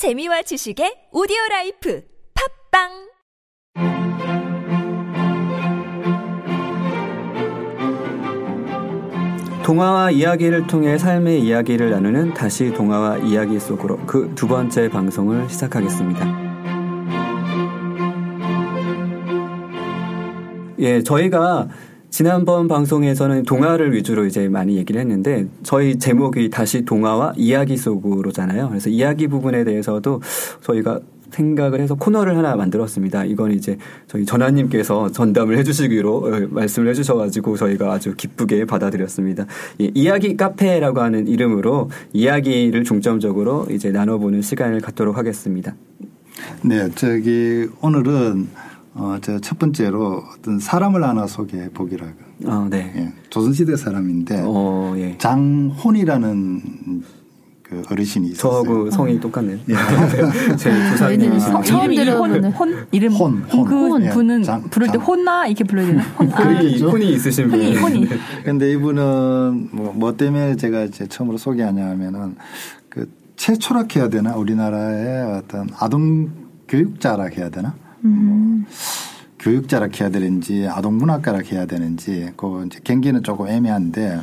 재미와 지식의 오디오 life 팟빵 동화와 이야기를 통해 삶의 이야기를 나누는 다시 동화와 이야기 속으로 그 두 번째 방송을 시작하겠습니다. 예, 저희가 지난번 방송에서는 동화를 위주로 이제 많이 얘기를 했는데 저희 제목이 다시 동화와 이야기 속으로잖아요. 그래서 이야기 부분에 대해서도 저희가 생각을 해서 코너를 하나 만들었습니다. 이건 이제 저희 전화님께서 전담을 해주시기로 어, 말씀을 해주셔가지고 저희가 아주 기쁘게 받아들였습니다. 예, 이야기 카페라고 하는 이름으로 이야기를 중점적으로 이제 나눠보는 시간을 갖도록 하겠습니다. 네, 저기 오늘은 어, 저첫 번째로 어떤 사람을 하나 소개해 보기라고. 아, 네. 예, 조선시대 사람인데 어, 예. 장혼이라는 그 어르신이 있었어요. 저하고 성이 똑같네요. 예. 제 조상님이신 성- 처음 들어보는 혼, 혼 이름 혼, 혼. 그 혼. 예. 분은 장- 부를 때 장. 혼나 이렇게 불러야 되나? 혼. 아, 이 혼이 있으신 분이 혼이. 근데 이분은 뭐, 뭐 때문에 제가 이제 처음으로 소개하냐 하면은 그 최초락 해야 되나 우리나라의 어떤 아동 교육자락 해야 되나? 음. 교육자락 해야 되는지 아동문학가락 해야 되는지 그 이제 경계는 조금 애매한데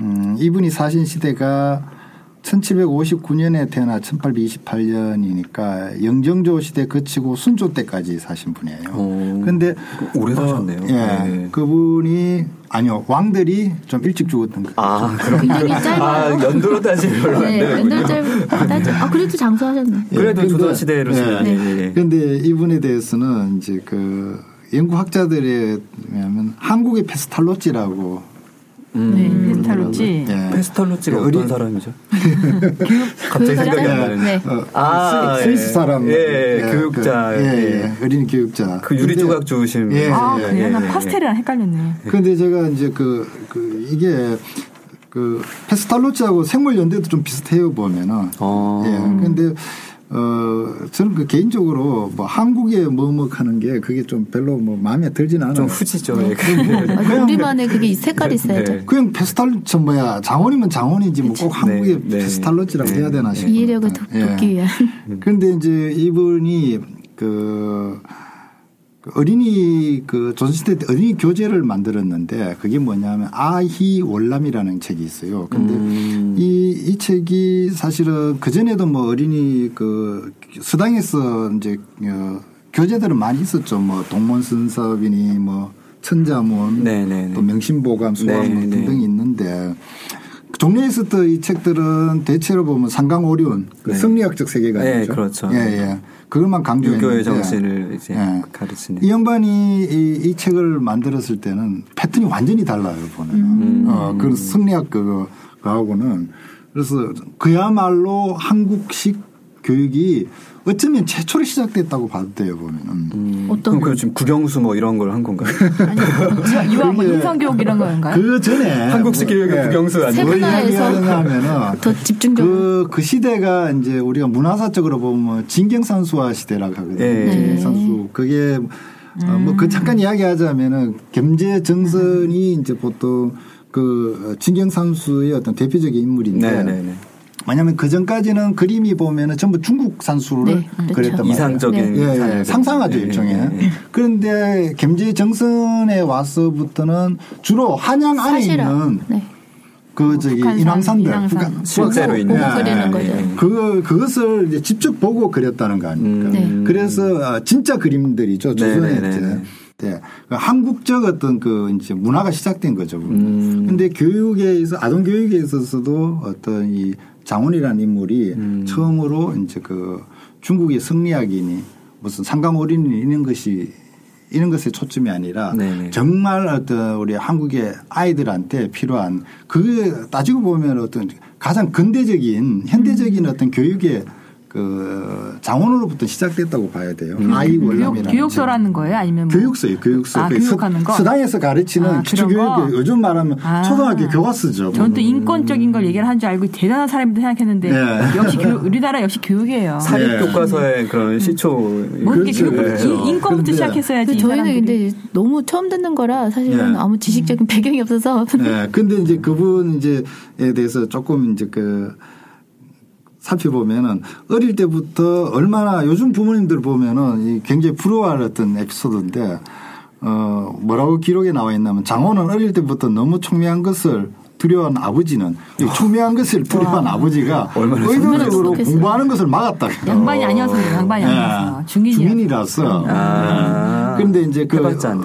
음 이분이 사신 시대가 1759년에 태어나 1828년이니까 영정조 시대 거치고 순조 때까지 사신 분이에요. 오, 그런데 오래 사셨네요. 예, 네. 그분이 아니요 왕들이 좀 일찍 죽었던 거. 아, 그럼 굉장히 아, 짧아요. 연도로 따지면 별로 안 네, 되는군요. 연돌 짧, 따지- 아, 그래도 장수하셨네. 그래도 근데- 조선 시대로 치면, 예, 예, 예. 그런데 이분에 대해서는 이제 그 연구 학자들에 의하면 한국의 페스탈로찌라고 음. 네, 페스탈로치. 예. 페스탈로치가 그 어떤 어린- 사람이죠? 갑자기 생각이 안 나는. 네. 어, 아, 스- 스위스 예. 사람. 예, 예, 교육자. 예, 예. 예. 어린이 교육자. 그 유리 조각 주우신 분. 예, 아, 예, 그래요? 나 예, 예. 파스텔이랑 헷갈렸네. 근데 제가 이제 그, 그, 이게 그 페스탈로치하고 생몰 연대도 좀 비슷해요, 보면은. 어. 예. 근데 어, 저는 그 개인적으로 뭐 한국에 뭐뭐 하는 게 그게 좀 별로 뭐 마음에 들지는 않아요. 좀 후지죠. 예. 아, 우리만의 그게 색깔이 있어야죠. 네. 그냥 페스탈 저 뭐야 장원이면 장원이지 뭐 꼭 한국의 네, 네. 페스탈로치라고 네. 해야 되나 싶어요. 이해력을 돋기 위한. 그런데 이제 이분이 그, 그 어린이 그 조선시대 때 어린이 교재를 만들었는데 그게 뭐냐면 아희 월남이라는 책이 있어요. 근데 음. 이, 이 책이 사실은 그전에도 뭐 어린이 그 서당에서 이제 어, 교재들은 많이 있었죠. 뭐 동문선섭이니 뭐 천자문 네네네. 또 명심보감 수화문 네네. 등등이 있는데 종류에 있었던 이 책들은 대체로 보면 상강 오륜 그 네. 성리학적 세계관이죠. 네, 그렇죠. 예, 예. 그것만 강조했는데 유교의 정신을 이제 예. 가르치는. 이 양반이 이, 이 책을 만들었을 때는 패턴이 완전히 달라요 보면. 음. 어, 그 그거 그거하고는 그래서 그야말로 한국식 교육이 어쩌면 최초로 시작됐다고 봐도 돼요 보면은. 음, 어떤 그럼 그 지금 국영수 뭐 이런 걸 한 건가요? 아니, 이와 뭐 그게- 인성교육 이런 거인가요? 그 전에 한국식 교육의 예. 국영수 아니에요? 뭐 세분화해서 더 집중적으로. 그, 그 시대가 이제 우리가 문화사적으로 보면 진경산수화 시대라고 하거든요. 네. 진경산수. 그게 어, 뭐그 잠깐 이야기하자면은 gem제 정선이 이제 보통 그 진경산수의 어떤 대표적인 인물인데 네네네. 왜냐하면 그 전까지는 그림이 보면은 전부 중국 산 수를 네, 그렇죠. 그랬단 말이에요. 이상적인 예, 예. 사례들. 상상하죠 예, 일종의. 예, 예. 그런데 gem제 정선에 와서부터는 주로 한양 안에 사실은 있는 네. 그 저기 인왕산들 인왕산. 그러니까 실제로 있는. 그리는 거죠. 예. 그 그것을 이제 직접 보고 그렸다는 거 아닙니까? 음. 그래서 아, 진짜 그림들이죠 조선에 네네네네. 이제 네. 그 한국적 어떤 그 이제 문화가 시작된 거죠. 음. 그런데 교육에 있어 아동 교육에 있어서도 어떤 이 장훈이라는 인물이 음. 처음으로 이제 그 중국의 성리학이니 무슨 상강오린이 이런 것이 이런 것에 초점이 아니라 네네. 정말 어떤 우리 한국의 아이들한테 필요한 그게 따지고 보면 어떤 가장 근대적인 현대적인 어떤 교육의 그 장원으로부터 시작됐다고 봐야 돼요. 아이 교육, 월남이라는 교육서라는 거예요? 아니면 뭐 교육서요, 교육서. 아, 그 교육하는 거? 서, 당에서 가르치는 아, 기초 그런 거? 교육, 요즘 말하면 아. 초등학교 교과서죠. 저는 또 인권적인 걸 얘기를 한 줄 알고 대단한 사람이다 생각했는데 네. 역시 교육, 우리나라 역시 교육이에요. 사립 네. 교과서의 그런 시초. 뭐 이렇게 그렇죠. 교육부터 네. 인- 인권부터 근데- 시작했어야지. 이 저희는. 근데 너무 처음 듣는 거라 사실은 네. 아무 지식적인 배경이 없어서 네. 근데 이제 그분 이제에 대해서 조금 이제 그 살펴보면은 어릴 때부터 얼마나 요즘 부모님들 보면은 이 굉장히 부러워할 어떤 에피소드인데 어 뭐라고 기록에 나와 있냐면 장호는 어릴 때부터 너무 총명한 것을 두려워한 아버지는 이 총명한 것을 두려워한 아버지가 얼마나 의도적으로. 공부하는 것을 막았다. 양반이 아니어서. 양반이 아니어서 중인이라. 중인이라서. 아. 그런데 이제 그.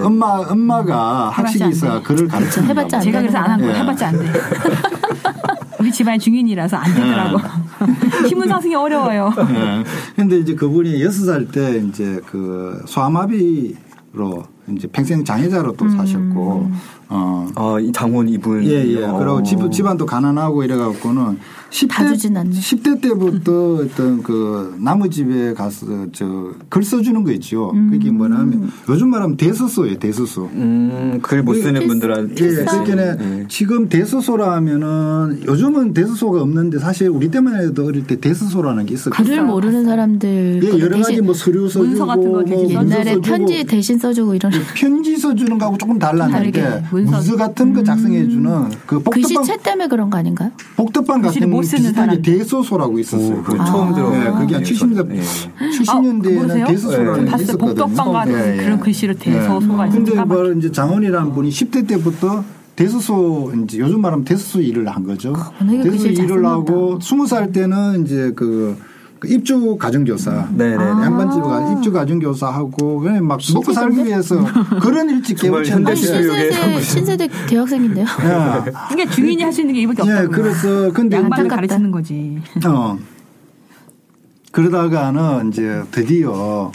엄마 엄마가 학식이 안 있어 돼. 글을 가르쳐. 해봤자 안 제가 그래서 안 한 거예요. 예. 해봤자 안 돼. 우리 집안이 중인이라서 안 되더라고. 신문 상승이 어려워요. 예. 근데 이제 그분이 여섯 살 때 이제 그 소아마비로 이제 평생 장애자로 또 사셨고, 어. 아, 이 장원 이분. 예, 예. 어. 그리고 집, 집안도 가난하고 이래갖고는 10대, 봐주진 않네. 10대 때부터 어떤 그 나무 집에 가서 저 글 써주는 거 있죠. 그게 뭐냐면 요즘 말하면 대서소예요, 대서소. 음, 글 못 쓰는 필- 분들한테. 예, 그러니까 예. 지금 대서소라 하면은 요즘은 대서소가 없는데 사실 우리 때만 해도 어릴 때 대서소라는 게 있었거든요. 글을 모르는 사람들 예, 여러 가지 뭐 서류 써주고 문서 같은 거 대신 뭐 옛날에 써주고 편지 대신 써주고 이런 편지 써주는 거하고 조금 달랐는데 문서, 문서. 같은 거 작성해주는 그 복덕방 글씨체 때문에 그런 거 아닌가요? 복덕방 글씨를 같은 못 쓰는 비슷한 게 사람들. 대소소라고 있었어요. 오, 그거 처음 들어. 예, 그게 한 70년대 예. 70년대에는 모르세요? 대소소라는 게 봤어요. 있었거든요. 복덕방 같은 예, 예. 그런 글씨로 대서소가 예. 근데 있어서 뭐 이제 장원이라는 분이 10대 때부터 대소소 이제 요즘 말하면 대소소 일을 한 거죠. 대소소 일을 하고 20살 때는 이제 그, 그 입주 가정교사. 네네. 양반집가 입주 가정교사 하고 그냥 막 먹고 살기 위해서 그런 일찍. 교육에 신세대, 신세대 대학생인데요. 예. 그러니까 중인이 할 수 있는 게 이밖에 없다고. 예, 그래서 근데 양반을 가르치는 거지. 어. 그러다가는 이제 드디어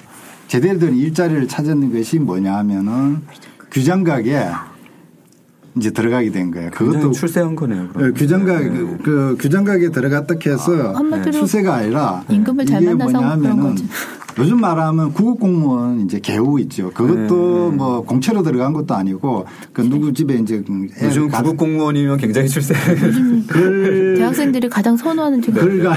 제대로 된 일자리를 찾았는 것이 뭐냐 하면은 규장각에 이제 들어가게 된 거예요. 그것도 출세한 거네요. 그럼. 예, 규장각 그, 그 규장각에 들어갔다 해서 한마디로 추세가 아니라 임금을 잘 이게 만나서 그런 뭐냐면은 거지. 요즘 말하면 국어공무원 이제 개우 있죠. 그것도 네. 뭐 공채로 들어간 것도 아니고 그 누구 집에 이제 애 요즘 가- 구급 공무원이면 굉장히 출세. 글 대학생들이 가장 선호하는 지금 글가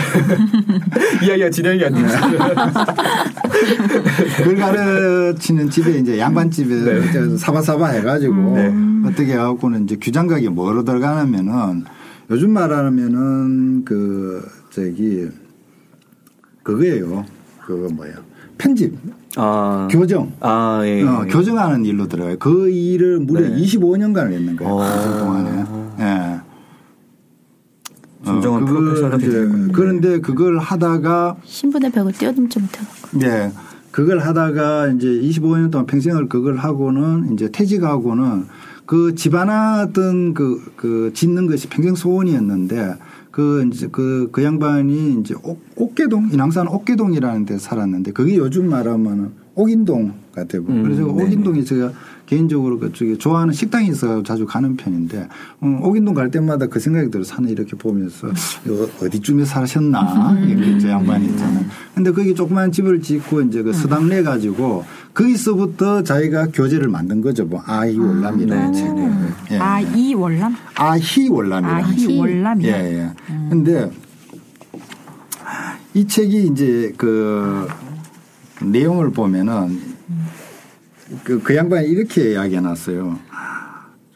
이야기가 진행이 안 돼. 글 가르치는 집에 이제 양반 집에 네. 이제 사바사바 해가지고 네. 어떻게 해갖고는 이제 규장각이 뭐로 들어가냐면은 요즘 말하면은 그 저기 그거예요. 그거 뭐야 편집 아. 교정 아, 예. 어, 교정하는 일로 들어가요. 그 일을 무려 네. 25년간을 했는 거예요. 어. 그 동안에. 예. 진정한 어, 그걸 프로페셔널이 이제 되겠군요. 그런데 그걸 하다가 신분의 벽을 뛰어넘지 못하고 예. 그걸 하다가 이제 25년 동안 평생을 그걸 하고는 이제 퇴직하고는 그 집안화 어떤 그, 그 짓는 것이 평생 소원이었는데 그 이제 그, 그 양반이 이제 옥, 옥계동, 인왕산 옥계동이라는 데 살았는데 그게 요즘 말하면은 옥인동 같아요. 음, 그래서 네네. 옥인동이 제가 개인적으로 그쪽에 좋아하는 식당이 있어 자주 가는 편인데 음, 옥인동 갈 때마다 그 생각이 들어 산에 이렇게 보면서 어디쯤에 사셨나 이게 저 양반이 있잖아요. 근데 거기 조그만 집을 짓고 이제 그 서당 내 가지고 거기서부터 자기가 교재를 만든 거죠. 뭐 아이 월남이라는 네, 책을. 예. 아, 이 월남? 아희 월남이라는 아희 책. 월남이요? 예, 예. 근데 이 책이 이제 그 내용을 보면은 그, 그 양반이 이렇게 이야기해 놨어요.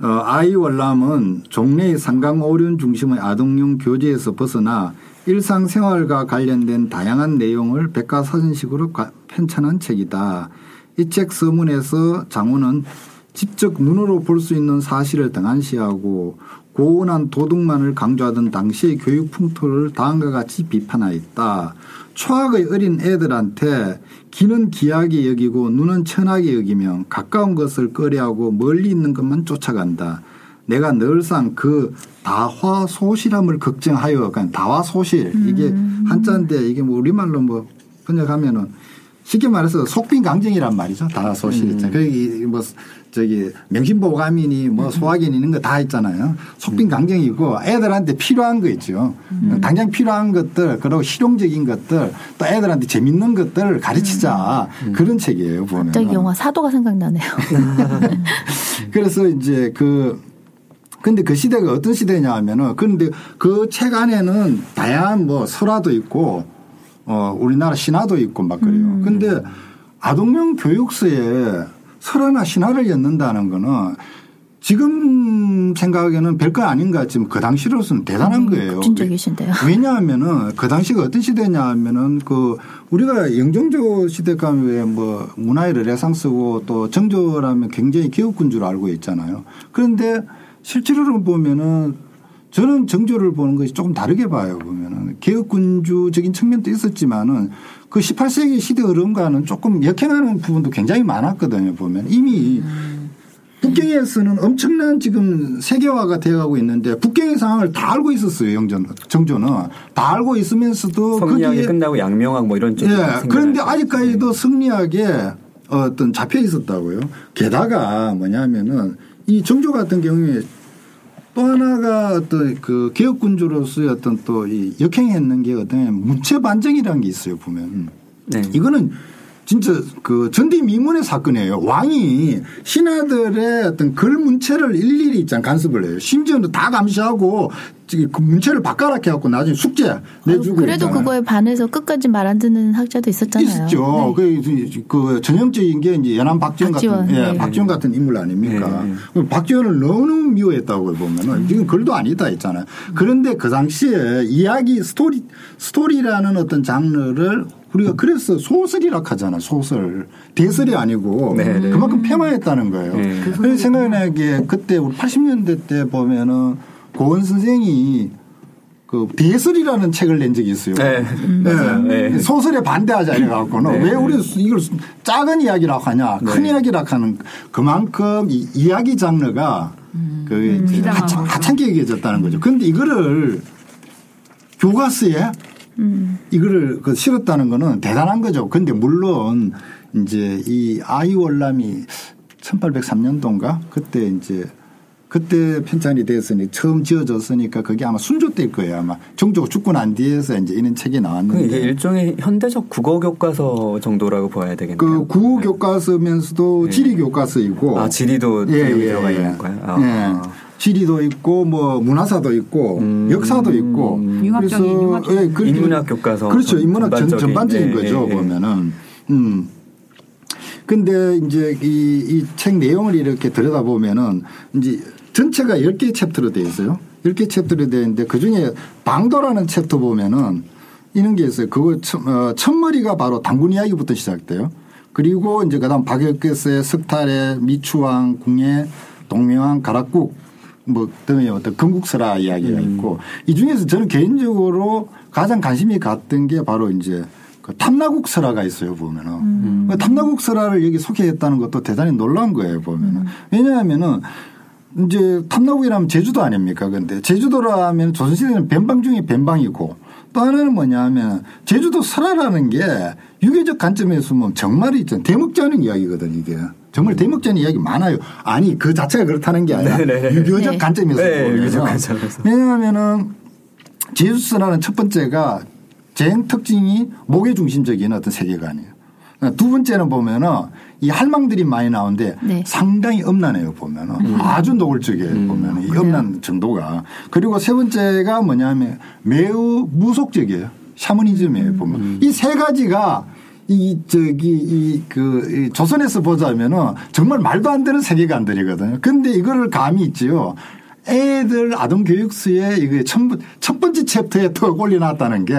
어, 아이 월남은 종래의 상강 오륜 중심의 아동용 교재에서 벗어나 일상생활과 관련된 다양한 내용을 백과사전식으로 가- 편찬한 책이다. 이 책 서문에서 장우는 직접 눈으로 볼 수 있는 사실을 등한시하고 고온한 도덕만을 강조하던 당시의 교육 풍토를 다음과 같이 비판하였다. 초학의 어린 애들한테 귀는 귀하게 여기고 눈은 천하게 여기며 가까운 것을 꺼려하고 멀리 있는 것만 쫓아간다. 내가 늘상 그 다화소실함을 걱정하여 그냥 다화소실 이게 한자인데 이게 뭐 우리말로 뭐 번역하면은 쉽게 말해서 속빈 강정이란 말이죠. 다소실 있잖아요. 거기 뭐 저기 명심보감이니 뭐 소화기니 이런 거다 있잖아요. 속빈 강정이고 애들한테 필요한 거 있죠. 당장 필요한 것들 그리고 실용적인 것들 또 애들한테 재밌는 것들을 가르치자 그런 책이에요. 보면. 갑자기 영화 사도가 생각나네요. 그래서 이제 그 근데 그 시대가 어떤 시대냐 하면은 근데 그 책 안에는 다양한 뭐 설화도 있고 어 우리나라 신화도 있고 막 그래요. 근데 아동용 교육서에 설화나 신화를 엮는다는 거는 지금 생각에는 별거 아닌가 지금 그 당시로서는 대단한 거예요. 급진적이신데요. 왜냐하면은 그 당시가 어떤 시대냐 하면은 그 우리가 영정조 시대 가면 뭐 문화의 르네상스고 또 정조라면 굉장히 기업군주로 알고 있잖아요. 그런데 실제로 보면은 저는 정조를 보는 것이 조금 다르게 봐요 보면은 개혁군주적인 측면도 있었지만은 그 18세기 시대 흐름과는 조금 역행하는 부분도 굉장히 많았거든요 보면 이미 북경에서는 엄청난 지금 세계화가 되어가고 있는데 북경의 상황을 다 알고 있었어요 영전 정조는 다 알고 있으면서도 거기에 끝나고 양명학 뭐 이런 쪽 예. 그런데 아직까지도 승리학에 어떤 잡혀 있었다고요. 게다가 뭐냐면은 이 정조 같은 경우에 또 하나가 어떤 그 개혁군주로서의 어떤 또 이 역행했는 게 어떤 문체 반정이라는 게 있어요 보면. 네. 이거는 진짜 그 전대미문의 사건이에요. 왕이 신하들의 어떤 글 문체를 일일이 있잖아 간섭을 해요. 심지어는 다 감시하고 그 문체를 바꿔라 해갖고 나중에 숙제 내주고 그래도 있잖아요. 그거에 반해서 끝까지 말 안 듣는 학자도 있었잖아요. 있었죠. 네. 그, 그 전형적인 게 이제 연암 박지원, 박지원, 같은, 예, 네. 박지원 같은 인물 아닙니까? 네. 그럼 박지원을 너무 미워했다고 보면은 지금 글도 아니다 했잖아요. 그런데 그 당시에 이야기 스토리, 스토리라는 어떤 장르를 우리가 그래서 소설이라 하잖아, 소설. 대설이 아니고 네, 네. 그만큼 폄하했다는 거예요. 네. 그래서 생각나게 그때 우리 80년대 때 보면은 고은 선생이 그 대설이라는 책을 낸 적이 있어요. 네. 네. 네. 소설에 반대하자 이래갖고는 네. 왜 우리 이걸 작은 이야기라고 하냐 큰 네. 이야기라고 하는 그만큼 이 이야기 장르가 그 이제 비장하고. 하찮, 하찮게 얘기해졌다는 거죠. 그런데 이거를 교과서에 이거를 그 실었다는 거는 대단한 거죠. 근데 물론 이제 이 아이월남이 1803년도인가 그때 이제 그때 편찬이 됐으니 처음 지어졌으니까 그게 아마 순조 때일 거예요 아마 정조가 죽고 난 뒤에서 이제 이런 책이 그 나왔는데 이게 일종의 현대적 국어 교과서 정도라고 봐야 되겠네요. 그 구호 교과서면서도 네. 지리 교과서이고 아 지리도 예, 여기 예, 들어가 예. 있는 거예요. 아. 예. 지리도 있고 뭐 문화사도 있고 음. 역사도 있고 융합적인, 융합적인. 예, 그렇게- 인문학 교과서 그렇죠 인문학 전, 전반적인, 전반적인 예, 거죠 예, 예. 보면은 음. 근데 이제 이 이 책 내용을 이렇게 들여다 보면은 이제 전체가 10개 chapter로 되어 있어요. 10개 chapter로 되어 있는데 그 중에 방도라는 챕터 보면은 이런 게 있어요. 그거 첫, 어, 첫머리가 바로 단군 이야기부터 시작돼요. 그리고 이제 그다음 박혁거세 석탈해 미추왕, 궁예, 동명왕, 가락국 뭐 등의 어떤 건국설화 이야기가 있고 이 중에서 저는 개인적으로 가장 관심이 갔던 게 바로 이제 그 탐나국 설화가 있어요 보면은. 그 탐나국 설화를 여기 소개했다는 것도 대단히 놀라운 거예요 보면은. 왜냐하면은 이제 탐나국이라면 제주도 아닙니까 근데? 제주도라면 조선시대는 변방 중에 변방이고 또 하나는 뭐냐면 제주도 설화라는 게 유교적 관점에서 보면 정말 있잖아요 대먹지 않은 이야기거든 이게 정말 않은 이야기 많아요. 아니 그 자체가 그렇다는 게 아니라 네, 네, 네. 유교적 네. 관점에서 네, 보면 유교적 관점에서. 왜냐하면은 제주스라는 첫 번째가 쟁 특징이 목의 중심적인 어떤 세계관이에요. 두 번째는 보면은 이 할망들이 많이 나오는데 네. 상당히 엄난해요 보면은. 아주 노골적이에요 보면은. 이 엄난 정도가. 그리고 세 번째가 뭐냐면 매우 무속적이에요. 샤머니즘이에요 보면. 이세 가지가 이 저기 이그 조선에서 보자면은 정말 말도 안 되는 세계관들이거든요. 근데 이거를 감이 있지요. 애들 아동 교육수에 이게 첫, 번- 첫 번째 챕터에 또 올려놨다는 게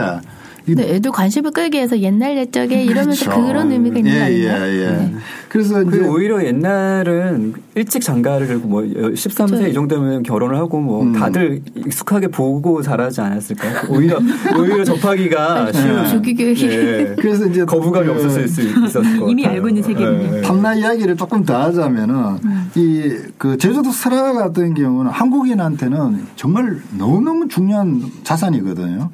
이- 근데 애들 관심을 끌기 위해서 옛날 옛적에 이러면서 그렇죠. 그런 의미가 있는 거 예, 아니에요? 예, 예. 네. 그래서 이제 오히려 옛날은 일찍 장가를 들고 뭐 13세 저- 이 정도면 결혼을 하고 뭐 음. 다들 익숙하게 보고 자라지 않았을까요? 오히려 오히려 접하기가 쉬운 조기 교육이. 예. 그래서 이제 거부감이 그 없었을 수 있었을 것 이미 같아요. 알고 있는 세계군요. 예. 탐나 이야기를 조금 더 하자면은 음. 이그 제주도 설화 같은 경우는 한국인한테는 정말 너무너무 중요한 자산이거든요.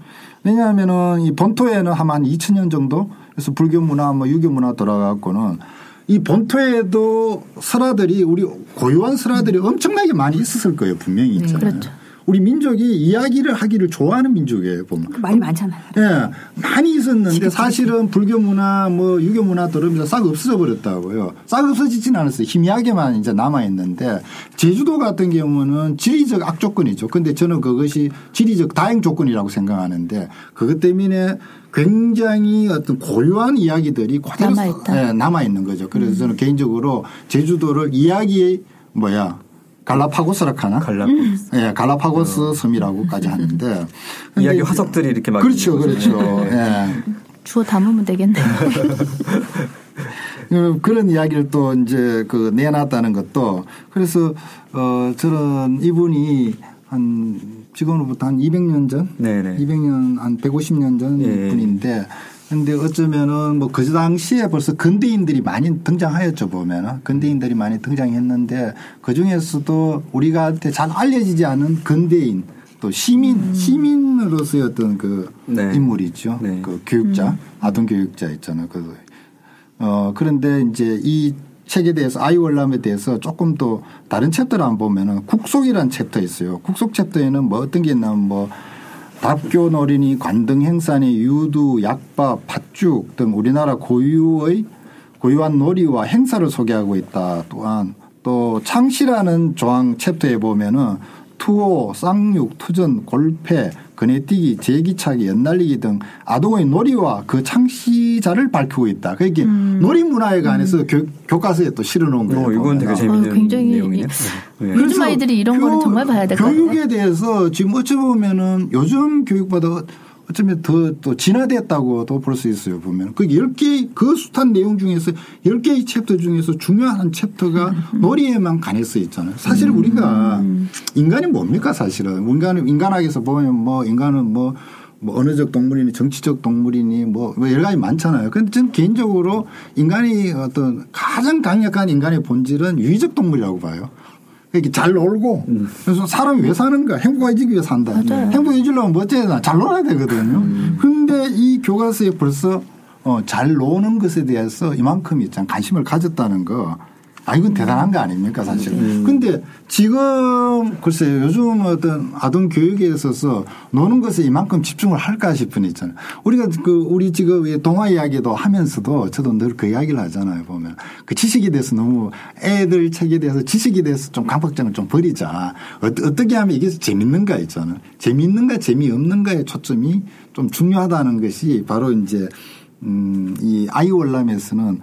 왜냐하면은 이 본토에는 한 2000년 정도 그래서 불교 문화 뭐 유교 문화 돌아가고는 이 본토에도 설화들이 우리 고유한 설화들이 엄청나게 많이 있었을 거예요. 분명히 있잖아요. 그렇죠. 우리 민족이 이야기를 하기를 좋아하는 민족이에요. 보면. 말이 많잖아요. 예, 많이 있었는데 사실은 불교 문화, 뭐 유교 문화 들으면서 싹 없어져 버렸다고요. 싹 없어지진 않았어요. 희미하게만 이제 남아 있는데 제주도 같은 경우는 지리적 악조건이죠. 근데 저는 그것이 지리적 다행 조건이라고 생각하는데 그것 때문에 굉장히 어떤 고유한 이야기들이 그대로 남아있다. 예, 남아 있는 거죠. 그래서 저는 개인적으로 제주도를 이야기의 뭐야 갈라파고스라 하나? 갈라파고스. 예, 갈라파고스 섬이라고까지 하는데 이야기 화석들이 이렇게 막 그렇죠, 있는 거죠. 그렇죠. 네. 예. 주워 담으면 되겠네요. 어, 그런 이야기를 또 이제 그 내놨다는 것도 그래서 어 저는 이분이 한 지금으로부터 한 200년 전, 네네. 200년 한 150년 전 예. 분인데 근데 어쩌면은 뭐 그 당시에 벌써 근대인들이 많이 등장하였죠 보면은 근대인들이 많이 등장했는데 그 중에서도 우리가한테 잘 알려지지 않은 근대인 또 시민 시민으로서의 어떤 그 네. 인물이죠 네. 그 교육자 아동 교육자 있잖아요 그 어, 그런데 이제 이 책에 대해서 아희원람에 대해서 조금 더 다른 chapter를 한번 보면은 국속이라는 챕터 있어요. 국속 chapter에는 뭐 어떤 게 있냐면 뭐 답교 놀이니 관등 행사니 유두 약밥 팥죽 등 우리나라 고유의 고유한 놀이와 행사를 소개하고 있다. 또한 또 창시라는 조항 chapter에 보면은 투호, 쌍육, 투전, 골패, 그네뛰기, 제기차기, 연날리기 등 아동의 놀이와 그 창시자를 밝히고 있다. 그게 놀이 문화에 관해서 교, 교과서에 또 실어놓은 거예요. 어, 이건 되게 보면은. 재밌는 어, 굉장히 내용이네요. 네. 요즘 아이들이 이런 거를 정말 봐야 될 것 같아요. 교육에 대해서 지금 어찌 보면은 요즘 교육보다 어쩌면 더 또 진화됐다고도 볼 수 있어요, 보면. 그 10개, 그 숱한 내용 중에서 10개의 챕터 중에서 중요한 한 chapter가 놀이에만 관해서 있잖아요. 사실 우리가 인간이 뭡니까, 사실은. 인간은, 인간학에서 보면 뭐, 인간은 뭐, 뭐 언어적 동물이니 정치적 동물이니 뭐, 뭐 여러 가지 많잖아요. 근데 저는 개인적으로 인간이 어떤 가장 강력한 인간의 본질은 유의적 동물이라고 봐요. 이렇게 잘 놀고 그래서 사람이 왜 사는가 행복해지기 위해 산다. 맞아요. 행복해지려면 뭐 되나 잘 놀아야 되거든요. 그런데 이 교과서에 벌써 어, 잘 노는 것에 대해서 이만큼 있잖아 관심을 가졌다는 거. 아, 이건 대단한 거 아닙니까, 사실. 은 근데 지금, 글쎄요, 요즘 어떤 아동 교육에 있어서 노는 것에 이만큼 집중을 할까 싶은 있잖아요. 우리가 그, 우리 지금 이 동화 이야기도 하면서도 저도 늘 그 이야기를 하잖아요, 보면. 그 지식에 대해서 너무 애들 책에 대해서 지식에 대해서 좀 강박증을 좀 버리자. 어, 어떻게 하면 이게 재밌는가 있잖아요. 재밌는가 재미없는가의 초점이 좀 중요하다는 것이 바로 이제 음, 이 아이월람에서는 어,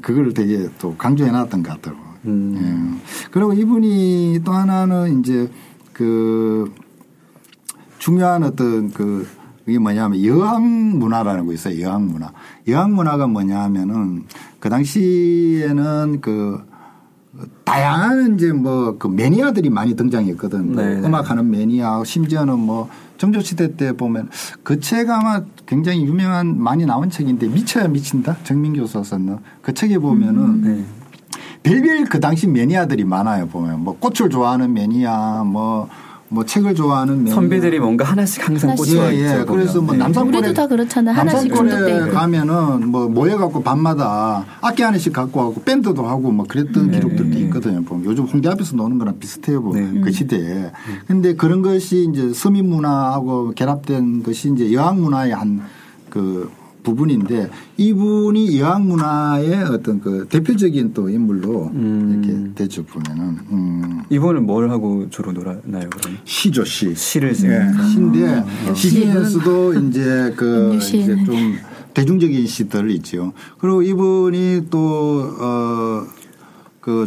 그걸 되게 또 강조해 놨던 것 같더라고요. 음. 예. 그리고 이분이 또 하나는 이제 그 중요한 어떤 그 이게 뭐냐면 여항 문화라는 거 있어요. 여항 문화. 여항 문화가 뭐냐 하면은 그 당시에는 그 다양한 이제 뭐 그 매니아들이 많이 등장했거든. 뭐 네네. 음악하는 매니아, 심지어는 뭐 정조시대 때 보면 그 책 아마 굉장히 유명한 많이 나온 책인데 미쳐야 미친다? 정민교 썼었나 그 책에 보면은 네. 별별 그 당시 매니아들이 많아요 보면. 뭐 꽃을 좋아하는 매니아 뭐 뭐 책을 좋아하는 선비들이 뭔가 하나씩 항상 하나씩. 꽂혀 예, 있죠. 예. 그래서 뭐. 네. 남산골에 우리도 다 그렇잖아요. 하나씩 남산골에. 가면은 뭐 모여 갖고 밤마다 악기 하나씩 갖고 하고 밴드도 하고 뭐 그랬던 네. 기록들도 있거든요. 보면 요즘 홍대 앞에서 노는 거랑 비슷해요. 보면 네. 그 시대에. 근데 그런 것이 이제 서민 문화하고 결합된 것이 이제 여학 문화의 한그 부분인데 이분이 여학 문화의 어떤 그 대표적인 또 인물로 음. 이렇게 되죠 보면은 음. 이분은 뭘 하고 주로 놀아나요, 그러면? 시죠 시. 시를 예, 쓰니까. 시인데 시중에서도 이제 그. 이제 좀 대중적인 시들 있죠. 그리고 이분이 또어그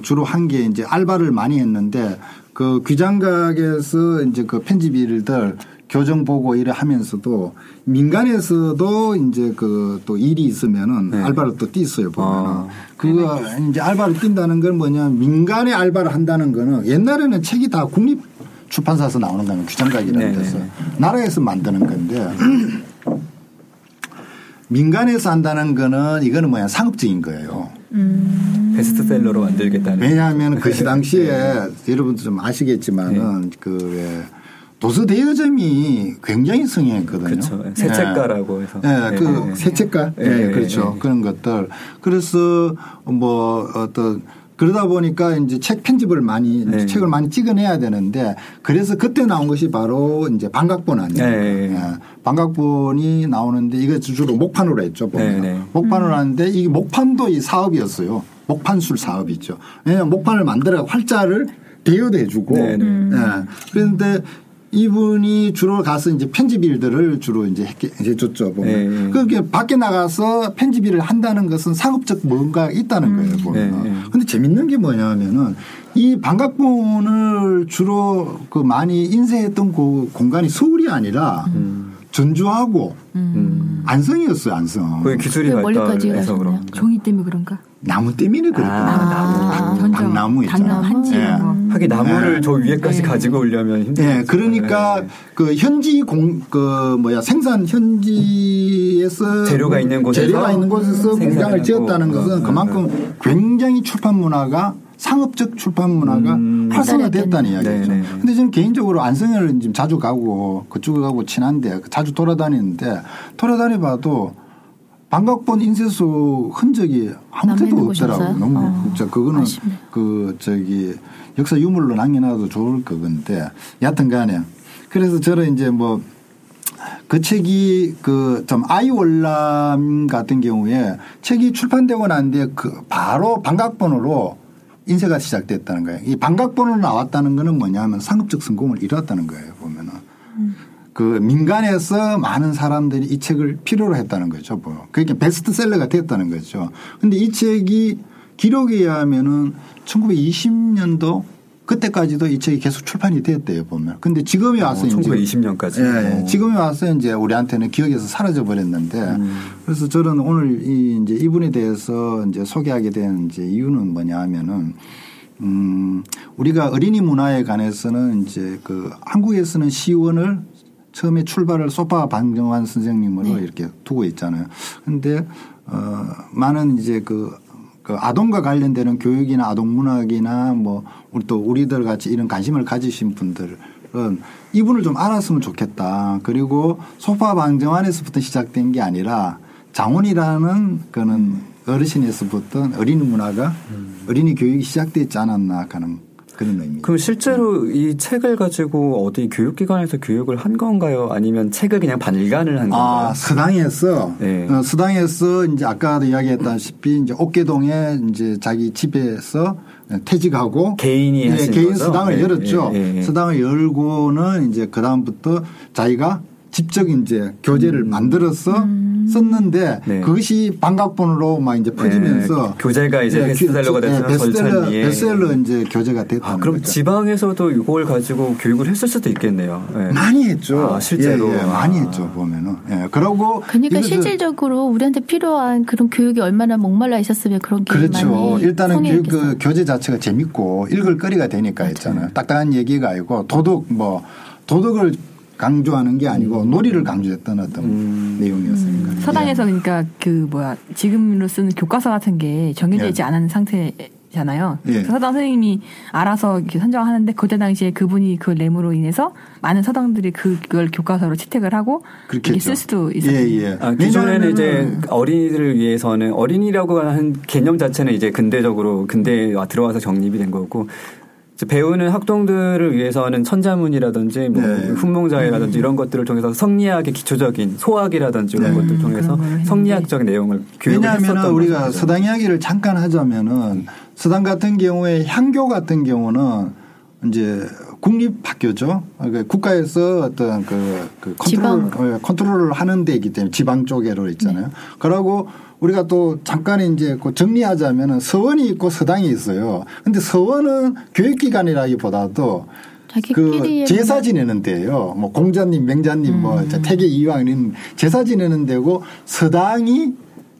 주로 한 게 이제 알바를 많이 했는데 그 귀장각에서 이제 그 편집 일들 교정 보고 일을 하면서도 민간에서도 이제 그 또 일이 있으면은 네. 알바를 또 띄어요 보면은. 아. 그거 이제 알바를 뛴다는 건 뭐냐. 민간의 알바를 한다는 거는 옛날에는 책이 다 국립 출판사에서 나오는 거는 규장각이라는 네, 데서. 네, 나라에서 만드는 건데. 민간에서 한다는 거는 이거는 뭐야 상업적인 거예요. 베스트셀러로 만들겠다는. 왜냐하면 그 당시에 여러분도 좀 아시겠지만은 그왜 도서 대여점이 굉장히 승행했거든요. 그렇죠. 세책가라고 해서. 예, 네, 그. 세책가, 예, 네, 그렇죠. 네. 그런 것들. 그래서 뭐 어떤 그러다 보니까 이제 책 편집을 많이 네. 책을 많이 찍어내야 되는데 그래서 그때 나온 것이 바로 이제 반각본 아니에요. 네. 예, 반각본이 나오는데 이거 주로 목판으로 했죠. 보면 네, 네. 목판으로 하는데 이 목판도 이 사업이었어요. 목판술 사업이죠. 왜냐하면 목판을 만들어 활자를 대여도 해주고. 네, 네. 예. 그런데 이분이 주로 가서 이제 편집 일들을 주로 이제 했게- 해줬죠 보면 네, 네. 그게 밖에 나가서 편집 일을 한다는 것은 상업적 뭔가 있다는 거예요 보면. 네, 네. 근데 재밌는 게 뭐냐면은 이 방각분을 주로 그 많이 인쇄했던 그 공간이 서울이 아니라 전주하고 안성이었어요 안성. 거의 기술이 왜 멀리까지 발달해서? 그런 종이 때문에 그런가? 나무 때문에 그랬거든요. 아, 박- 박나무 있잖아요. 당나무 한지 예. 하긴 나무를 네. 저 위에까지 네. 가지고 오려면 힘들죠. 예, 그러니까 그 현지 공, 그 뭐야 생산 현지에서 재료가 있는 곳에서 재료가 있는 곳에서 공장을. 지었다는 것은 어, 그만큼 굉장히 출판 문화가 상업적 출판 문화가 음. 활성화됐다는 이야기죠. 네, 네. 근데 저는 개인적으로 안성을 지금 자주 가고 그쪽에 가고 친한데 자주 돌아다니는데 돌아다녀봐도 방각본 인쇄소 흔적이 아무 데도 없더라고요. 너무 어. 진짜 그거는 아쉽네. 그 저기 역사 유물로 남겨놔도 좋을 그건데 여하튼 간에 그래서 저는 이제 뭐 그 책이 그 좀 아이월남 같은 경우에 책이 출판되고 난 뒤에 그 바로 반각본으로 인쇄가 시작됐다는 거예요. 이 반각본으로 나왔다는 거는 뭐냐면 상업적 성공을 이뤘다는 거예요. 보면은. 그 민간에서 많은 사람들이 이 책을 필요로 했다는 거죠. 뭐. 그게 베스트셀러가 됐다는 거죠. 근데 이 책이 기록에 의하면은 1920년도 그때까지도 이 책이 계속 출판이 됐대요, 보면. 근데 지금에 와서 어, 이제 1920년까지. 예, 예. 지금에 와서 이제 우리한테는 기억에서 사라져 버렸는데 음. 그래서 저는 오늘 이 이제 이분에 대해서 이제 소개하게 된 이제 이유는 뭐냐 하면은 음, 우리가 어린이 문화에 관해서는 이제 그 한국에서는 시원을 처음에 출발을 소파 방정환 선생님으로 이렇게 두고 있잖아요. 근데 어, 많은 이제 그, 그 아동과 관련되는 교육이나 아동 문학이나 뭐 우리 또 우리들 같이 이런 관심을 가지신 분들은 이분을 좀 알았으면 좋겠다. 그리고 소파 방정환에서부터 시작된 게 아니라 장원이라는 그는 어르신에서부터 어린이 문화가 어린이 교육이 시작됐지 않았나 하는 그런 의미. 그럼 실제로 이 책을 가지고 어디 교육기관에서 교육을 한 건가요? 아니면 책을 그냥 발간을 한 건가요? 아, 서당에서 네. 어, 서당에서 이제 아까도 이야기했다시피 이제 옥계동에 이제 자기 집에서 퇴직하고 개인이 예, 하신 개인 거죠? 서당을 예, 열었죠. 예, 예, 예. 서당을 열고는 이제 그 다음부터 자기가 직접 이제 교재를 만들어서 썼는데 음. 네. 그것이 반각본으로 막 이제 퍼지면서 네, 교재가 이제 예, 베스트셀러가 예, 돼서 베스트셀러, 절찬리에. 베스트셀러 이제 교재가 됐다. 아, 그럼 지방에서도 이걸 가지고 교육을 했을 수도 있겠네요. 예. 많이 했죠. 아, 실제로. 예, 예, 많이 했죠 보면은. 예, 그러고 그러니까 실질적으로 우리한테 필요한 그런 교육이 얼마나 목말라 있었으면 그런 게 그렇죠. 많이 일단은 교육. 그 교재 자체가 재밌고 읽을 거리가 되니까 했잖아요. 딱딱한 얘기가 아니고 도덕 뭐 도덕을 강조하는 게 아니고 놀이를 강조했던 어떤 음. 내용이었으니까. 음. 서당에서 그러니까 그 뭐야 지금으로 쓰는 교과서 같은 게 정해져 예. 있지 않은 상태잖아요. 예. 서당 선생님이 알아서 이렇게 선정하는데 그때 당시에 그분이 그 램으로 인해서 많은 서당들이 그걸 교과서로 채택을 하고 그렇게 쓸 수도 있었어요. 예, 예. 아, 기존에는 이제 어린이들을 위해서는 어린이라고 하는 개념 자체는 이제 근대적으로 근대에 들어와서 정립이 된 거고 배우는 학동들을 위해서는 천자문이라든지 뭐 네. 훈몽자회라든지 이런 것들을 통해서 성리학의 기초적인 소학이라든지 이런 네. 것들 을 통해서 그런 걸 했는데. 성리학적 내용을 교육을 왜냐하면 우리가 거죠. 서당 이야기를 잠깐 하자면은 서당 같은 경우에 향교 같은 경우는 이제 국립 학교죠. 그러니까 국가에서 어떤 그, 그 컨트롤, 예, 컨트롤을 하는 데이기 때문에 지방 쪽에로 있잖아요. 그러고 우리가 또 잠깐 이제 그 정리하자면은 서원이 있고 서당이 있어요. 근데 서원은 교육기관이라기보다도 그 제사 지내는 데예요. 뭐 공자님, 맹자님, 뭐 음. 태계 이왕님 제사 지내는 데고 서당이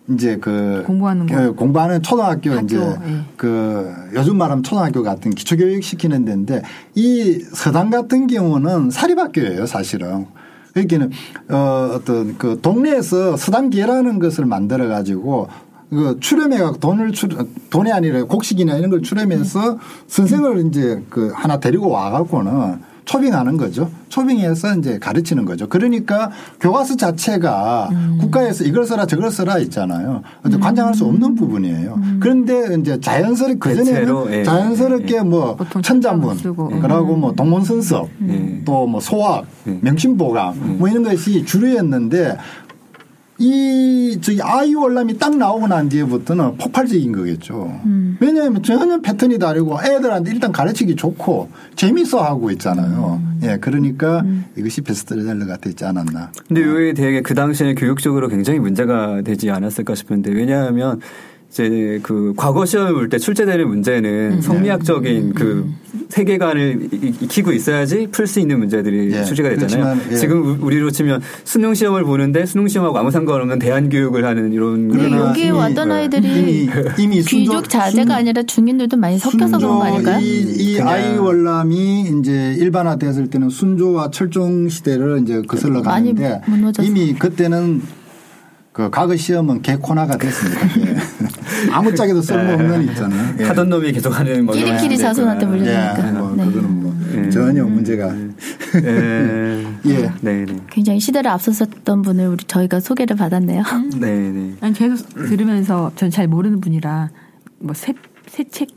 이제 그 공부하는 거. 예, 공부하는 초등학교 학교, 이제 예. 그 요즘 말하면 초등학교 같은 기초교육 시키는 데인데 이 서당 같은 경우는 사립학교예요, 사실은. 그러니까는 어 어떤 그 동네에서 서당계라는 것을 만들어 가지고 그 출연해가 돈을 출 돈이 아니라 곡식이나 이런 걸 출연해서 선생을 이제 그 하나 데리고 와갖고는 초빙하는 거죠. 초빙해서 이제 가르치는 거죠. 그러니까 교과서 자체가 음. 국가에서 이걸 써라 저걸 써라 있잖아요. 근데 관장할 수 없는 부분이에요. 그런데 이제 자연스럽게 그전에는 예, 자연스럽게 예, 예. 뭐 천자문. 그러고 뭐 동문선섭 예. 또뭐 소학 예. 명심보감 뭐 이런 것이 주류였는데 이 저기 아이 월남이 딱 나오고 난 뒤에부터는 폭발적인 거겠죠. 왜냐하면 전혀 패턴이 다르고 애들한테 일단 가르치기 좋고 재밌어 하고 있잖아요. 예, 그러니까 이것이 베스트셀러가 되지 않았나. 근데 이게 되게 그 당시에 교육적으로 굉장히 문제가 되지 않았을까 싶은데 왜냐하면 이제 그 과거 시험을 볼 때 출제되는 문제는 성리학적인 그 세계관을 이- 익히고 있어야지 풀 수 있는 문제들이 예, 출제가 됐잖아요. 그렇지만, 예. 지금 우- 우리로 치면 수능 시험을 보는데 수능 시험하고 아무 상관없는 대안 교육을 하는 이런 그러나 여기에 이미- 왔던 네. 아이들이 이미 이미 순조- 귀족 자제가 순- 아니라 중인들도 많이 섞여서 그런 거 아닐까요? 이, 이 아이 월남이 이제 일반화됐을 때는 순조와 철종 시대를 이제 거슬러 가는데. 이미 그때는 그 과거 시험은 개코나가 됐습니다. 예. 아무짝에도 쓸모없는 있잖아요. 예. 하던 놈이 계속 하는 뭐 이런 끼리끼리 문제가. 자손한테 예, 물려주니까. 뭐 네. 그거는 뭐 예. 전혀 문제가 예. 예. 네, 네. 굉장히 시대를 앞섰었던 분을 우리 저희가 소개를 받았네요. 네, 네. 난 계속 들으면서 전 잘 모르는 분이라 뭐 새 새책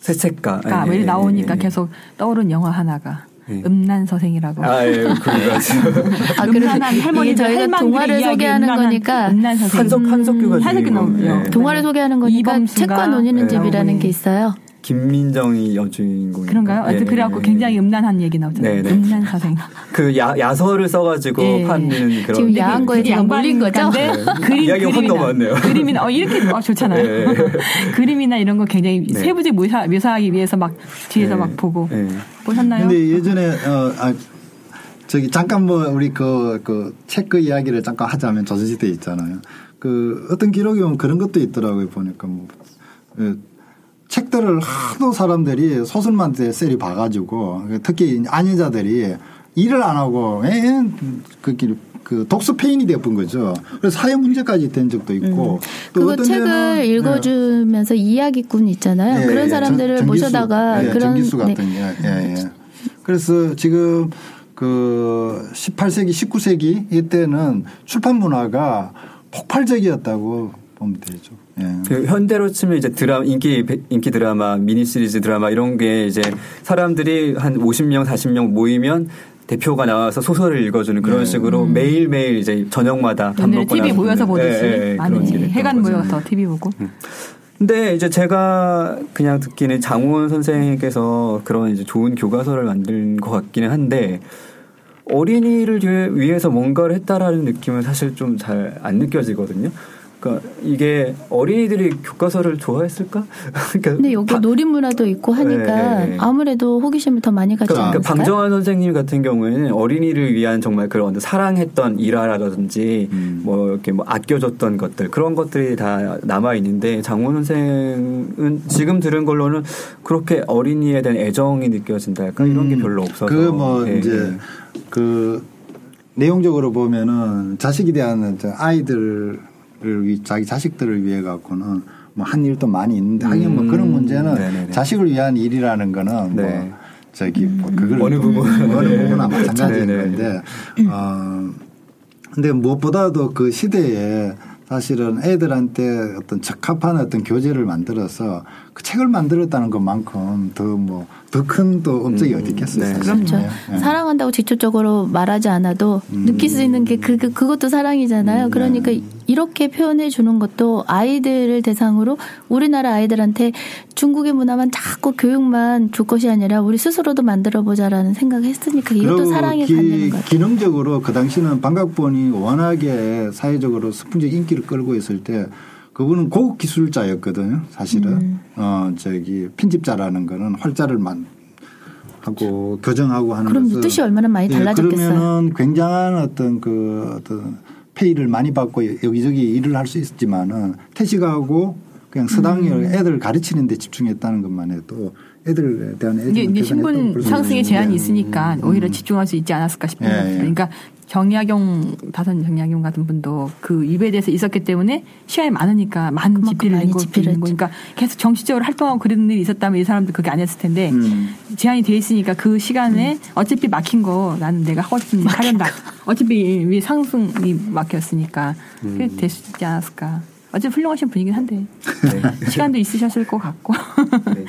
세책가. 가 예, 왜 예, 나오니까 예, 예. 계속 떠오른 영화 하나가 예. 음란서생이라고. 아, 예, 그거죠. 아, 그래서 할머니들 저희가 동화를 소개하는 음란한 거니까 음란서생. 한석 한석규가 한석규 주인공. 나오죠. 예. 동화를 소개하는 거니까 책과 논의는 네. 집이라는 나오고 게 있어요. 김민정이 여주인공. 그런가요? 하여튼 그래갖고 굉장히 음란한 얘기 나오잖아요. 네, 네. 음란서생. 그 야, 야서를 써가지고 예. 파는 그런. 지금 야한 거에 제가 몰린 거죠? 네. 그림, 이야기가 확 그림이나, 넘어왔네요. 그림이나, 어, 이렇게, 어, 좋잖아요. 예. 그림이나 이런 거 굉장히 네. 세부적 묘사, 묘사하기 위해서 막 뒤에서 예. 막 보고. 예. 보셨나요? 근데 예전에 어, 아, 저기 잠깐 뭐 우리 그, 그 체크 이야기를 잠깐 하자면 조선시대 있잖아요. 그 어떤 기록에 보면 그런 것도 있더라고요. 보니까 뭐 예, 책들을 하도 사람들이 소설만 셀이 봐가지고 특히 안여자들이 일을 안 하고 에, 그, 길- 그 독서 페인이 되어본 거죠. 그래서 사회 문제까지 된 적도 있고 또 그거 어떤 책을 데는, 예. 읽어주면서 이야기꾼 있잖아요. 예, 그런 예. 사람들을 전- 모셔다가 예, 그런 전기수 네. 같은 게 예, 예. 그래서 지금 그 18세기, 19세기 이때는 출판 문화가 폭발적이었다고 보면 되죠. 예. 그 현대로 치면 이제 드라마 인기 인기 드라마 미니 시리즈 드라마 이런 게 이제 사람들이 한 50명 40명 모이면 대표가 나와서 소설을 읽어주는 그런 네. 식으로 매일 매일 이제 저녁마다 밥 오늘 먹고 TV 모여서 보듯이 예, 예, 예, 많이 해간. 모여서 TV 보고. 근데 이제 제가 그냥 듣기는 장훈 선생님께서 그런 이제 좋은 교과서를 만든 것 같기는 한데 어린이를 위해- 위해서 뭔가를 했다라는 느낌은 사실 좀 잘 안 느껴지거든요. 그러니까 이게 어린이들이 교과서를 좋아했을까? 그러니까 근데 여기 바- 놀이 문화도 있고 하니까 네. 아무래도 호기심을 더 많이 갖지 그러니까 않을까요? 방정환 선생님 같은 경우에는 어린이를 위한 정말 그런 사랑했던 일화라든지 음. 뭐 이렇게 뭐 아껴줬던 것들 그런 것들이 다 남아 있는데 장훈 선생은 지금 들은 걸로는 그렇게 어린이에 대한 애정이 느껴진다 약간 이런 게 별로 없어서 그뭐 예, 이제 예. 그 내용적으로 보면은 자식에 대한 저 아이들 을위 자기 자식들을 위해 갖고는 뭐 한 일도 많이 있는데 하긴 뭐 음. 그런 문제는 네네네. 자식을 위한 일이라는 거는 네. 뭐 저기 뭐 그걸 어느 부분. 어느 부분나 마찬가지인 네네. 건데 어 근데 무엇보다도 그 시대에 사실은 애들한테 어떤 적합한 어떤 교재를 만들어서 그 책을 만들었다는 것만큼 더 뭐 더 큰또 업적이 음, 어디 있겠어요. 네. 사실. 그렇죠. 예, 예. 사랑한다고 직접적으로 말하지 않아도 음. 느낄 수 있는 게 그, 그, 그것도 사랑이잖아요. 음, 그러니까 네. 이렇게 표현해 주는 것도 아이들을 대상으로 우리나라 아이들한테 중국의 문화만 자꾸 교육만 줄 것이 아니라 우리 스스로도 만들어 보자라는 생각을 했으니까 이것도 갖는 것 같아요. 기능적으로 그 당시는 방각본이 워낙에 사회적으로 스풍적 인기를 끌고 있을 때 그분은 고급 기술자였거든요. 사실은 음. 어 저기 편집자라는 거는 활자를 만 하고 교정하고 하는 그럼 뜻이 얼마나 많이 예, 달라졌겠어요. 그러면은 굉장한 어떤 그 어떤 페이를 많이 받고 여기저기 일을 할 수 있었지만은 퇴직하고 그냥 서당에 음. 애들 가르치는 데 집중했다는 것만 해도 애들에 대한 이게 이제 대단했다고 신분 상승의. 제한이 있으니까 음. 오히려 집중할 수 있지 않았을까 싶은 예. 예. 그러니까 정약용 다선 정약용 같은 분도 그 입에 대해서 있었기 때문에 시간이 많으니까 많은 집필을 읽고 집필을 읽고 그러니까 계속 정치적으로 활동하고 그런 일이 있었다면 이 사람들 그게 안 했을 텐데 음. 제한이 돼 있으니까 그 시간에 어차피 막힌 거 나는 내가 하고 싶은 일 하련다. 어차피 위 상승이 막혔으니까 그게 되지 않았을까. 어쨌든 훌륭하신 분이긴 한데 네. 시간도 있으셨을 것 같고 네.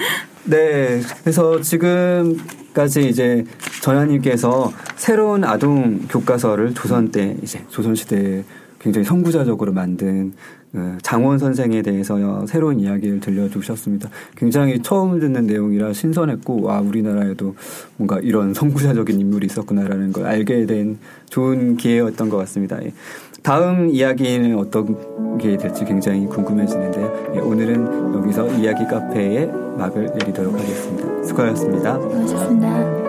네. 그래서 지금 까지 이제 전하님께서 새로운 아동 교과서를 조선 때 이제 조선 시대에 굉장히 선구자적으로 만든 어, 장원 선생에 대해서 새로운 이야기를 들려주셨습니다. 굉장히 처음 듣는 내용이라 신선했고, 와, 우리나라에도 뭔가 이런 선구자적인 인물이 있었구나라는 걸 알게 된 좋은 기회였던 것 같습니다. 예. 다음 이야기는 어떤 게 될지 굉장히 궁금해지는데요. 예, 오늘은 여기서 이야기 카페에 막을 내리도록 하겠습니다. 수고하셨습니다. 수고하셨습니다.